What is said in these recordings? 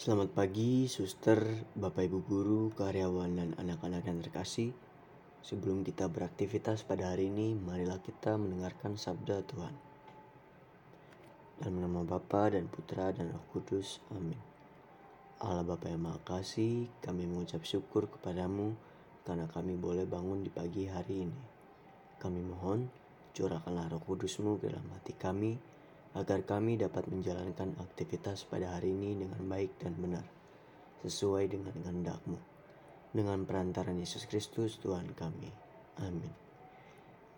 Selamat pagi, suster, bapak ibu guru, karyawan, dan anak-anak yang terkasih. Sebelum kita beraktivitas pada hari ini, marilah kita mendengarkan sabda Tuhan. Dalam nama Bapa dan Putra dan Roh Kudus, amin. Allah Bapa yang Maha Kasih, kami mengucap syukur kepadamu karena kami boleh bangun di pagi hari ini. Kami mohon, curahkanlah roh kudusmu dalam hati kami, agar kami dapat menjalankan aktivitas pada hari ini dengan baik dan benar, sesuai dengan kehendak-Mu. Dengan perantaran Yesus Kristus Tuhan kami. Amin.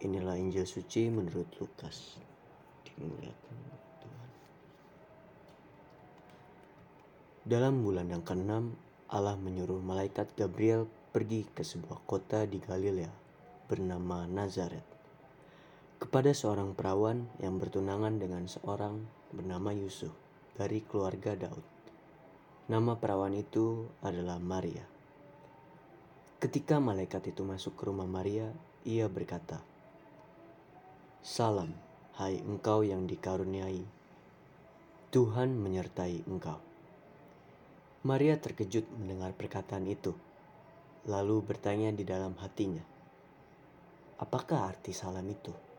Inilah Injil suci menurut Lukas. Dalam bulan yang keenam, Allah menyuruh malaikat Gabriel pergi ke sebuah kota di Galilea bernama Nazaret kepada seorang perawan yang bertunangan dengan seorang bernama Yusuf dari keluarga Daud. Nama perawan itu adalah Maria. Ketika malaikat itu masuk ke rumah Maria, ia berkata, "Salam, hai engkau yang dikaruniai. Tuhan menyertai engkau." Maria terkejut mendengar perkataan itu, lalu bertanya di dalam hatinya, "Apakah arti salam itu?"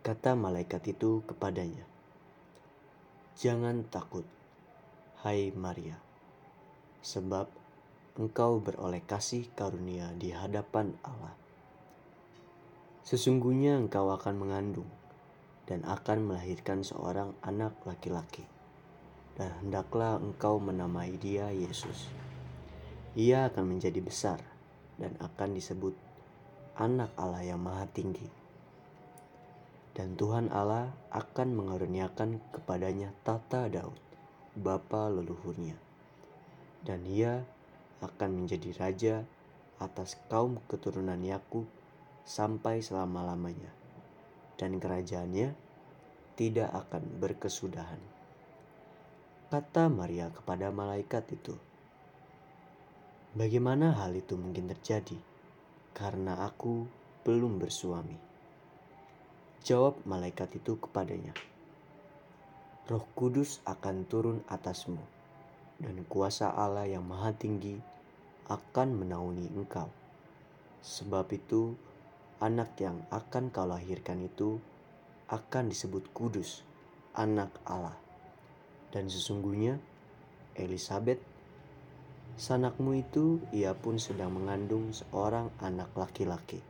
Kata malaikat itu kepadanya, "Jangan takut, hai Maria, sebab engkau beroleh kasih karunia di hadapan Allah. Sesungguhnya engkau akan mengandung dan akan melahirkan seorang anak laki-laki, dan hendaklah engkau menamai dia Yesus. Ia akan menjadi besar dan akan disebut Anak Allah yang Maha Tinggi." Dan Tuhan Allah akan mengaruniakan kepadanya tata Daud, bapa leluhurnya. Dan ia akan menjadi raja atas kaum keturunan Yakub sampai selama-lamanya. Dan kerajaannya tidak akan berkesudahan. Kata Maria kepada malaikat itu, Bagaimana hal itu mungkin terjadi? Karena aku belum bersuami. Jawab malaikat itu kepadanya, Roh Kudus akan turun atasmu, dan kuasa Allah yang Maha Tinggi akan menaungi engkau. Sebab itu, anak yang akan kau lahirkan itu akan disebut kudus, anak Allah. Dan sesungguhnya, Elizabeth, sanakmu itu, ia pun sedang mengandung seorang anak laki-laki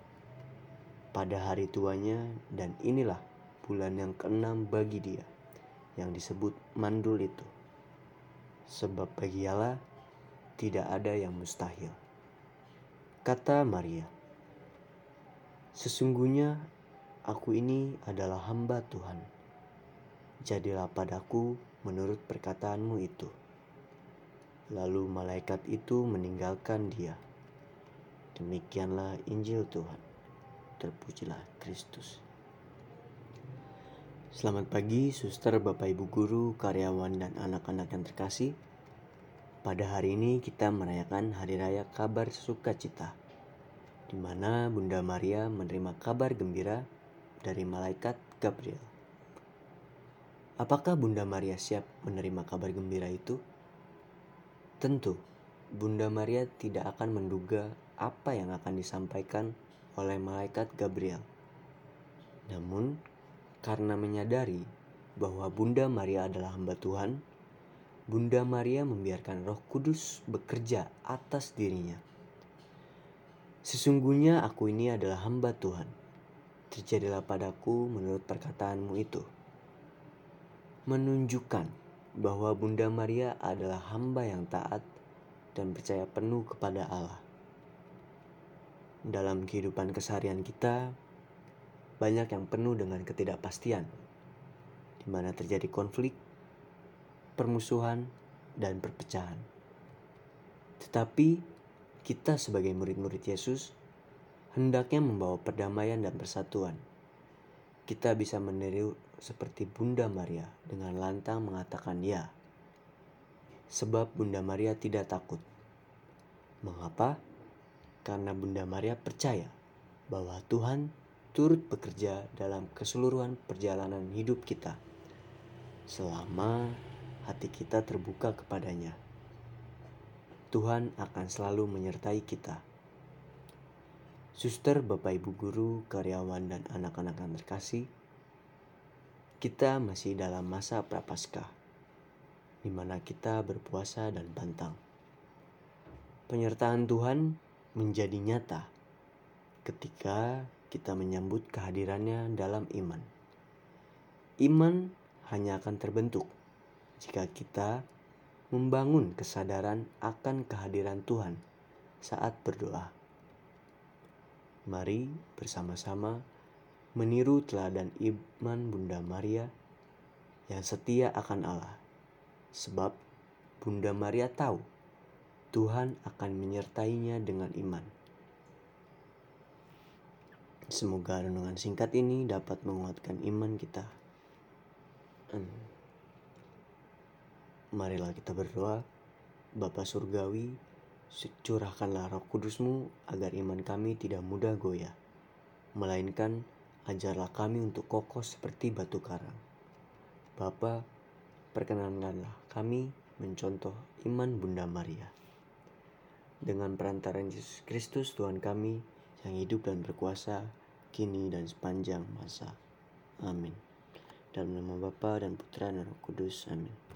pada hari tuanya dan inilah bulan yang keenam bagi dia yang disebut mandul itu. Sebab bagi Allah tidak ada yang mustahil. Kata Maria, Sesungguhnya aku ini adalah hamba Tuhan. Jadilah padaku menurut perkataanmu itu. Lalu malaikat itu meninggalkan dia. Demikianlah Injil Tuhan terpujilah Kristus. Selamat pagi, suster, bapak, ibu guru, karyawan, dan anak-anak yang terkasih. Pada hari ini kita merayakan Hari Raya Kabar Sukacita, di mana Bunda Maria menerima kabar gembira dari malaikat Gabriel. Apakah Bunda Maria siap menerima kabar gembira itu? Tentu, Bunda Maria tidak akan menduga apa yang akan disampaikan oleh malaikat Gabriel. Namun, karena menyadari bahwa Bunda Maria adalah hamba Tuhan, Bunda Maria membiarkan Roh Kudus bekerja atas dirinya. Sesungguhnya aku ini adalah hamba Tuhan. Terjadilah padaku menurut perkataanmu itu. Menunjukkan bahwa Bunda Maria adalah hamba yang taat dan percaya penuh kepada Allah dalam kehidupan keseharian kita banyak yang penuh dengan ketidakpastian, di mana terjadi konflik, permusuhan, dan perpecahan. Tetapi kita sebagai murid-murid Yesus hendaknya membawa perdamaian dan persatuan. Kita bisa meniru seperti Bunda Maria dengan lantang mengatakan ya. Sebab Bunda Maria tidak takut. Mengapa? Karena Bunda Maria percaya bahwa Tuhan turut bekerja dalam keseluruhan perjalanan hidup kita selama hati kita terbuka kepadanya. Tuhan akan selalu menyertai kita. Suster, Bapak Ibu guru, karyawan dan anak-anak yang terkasih, kita masih dalam masa prapaskah di mana kita berpuasa dan pantang. Penyertaan Tuhan menjadi nyata ketika kita menyambut kehadirannya dalam iman. Iman hanya akan terbentuk jika kita membangun kesadaran akan kehadiran Tuhan saat berdoa. Mari bersama-sama meniru teladan iman Bunda Maria yang setia akan Allah. Sebab Bunda Maria tahu Tuhan akan menyertainya dengan iman. Semoga renungan singkat ini dapat menguatkan iman kita. Marilah kita berdoa. Bapa Surgawi, curahkanlah roh kudusmu agar iman kami tidak mudah goyah. Melainkan ajarlah kami untuk kokoh seperti batu karang. Bapa, perkenankanlah kami mencontoh iman Bunda Maria. Dengan perantaran Yesus Kristus Tuhan kami yang hidup dan berkuasa kini dan sepanjang masa. Amin. Dalam nama Bapa dan Putra dan Roh Kudus. Amin.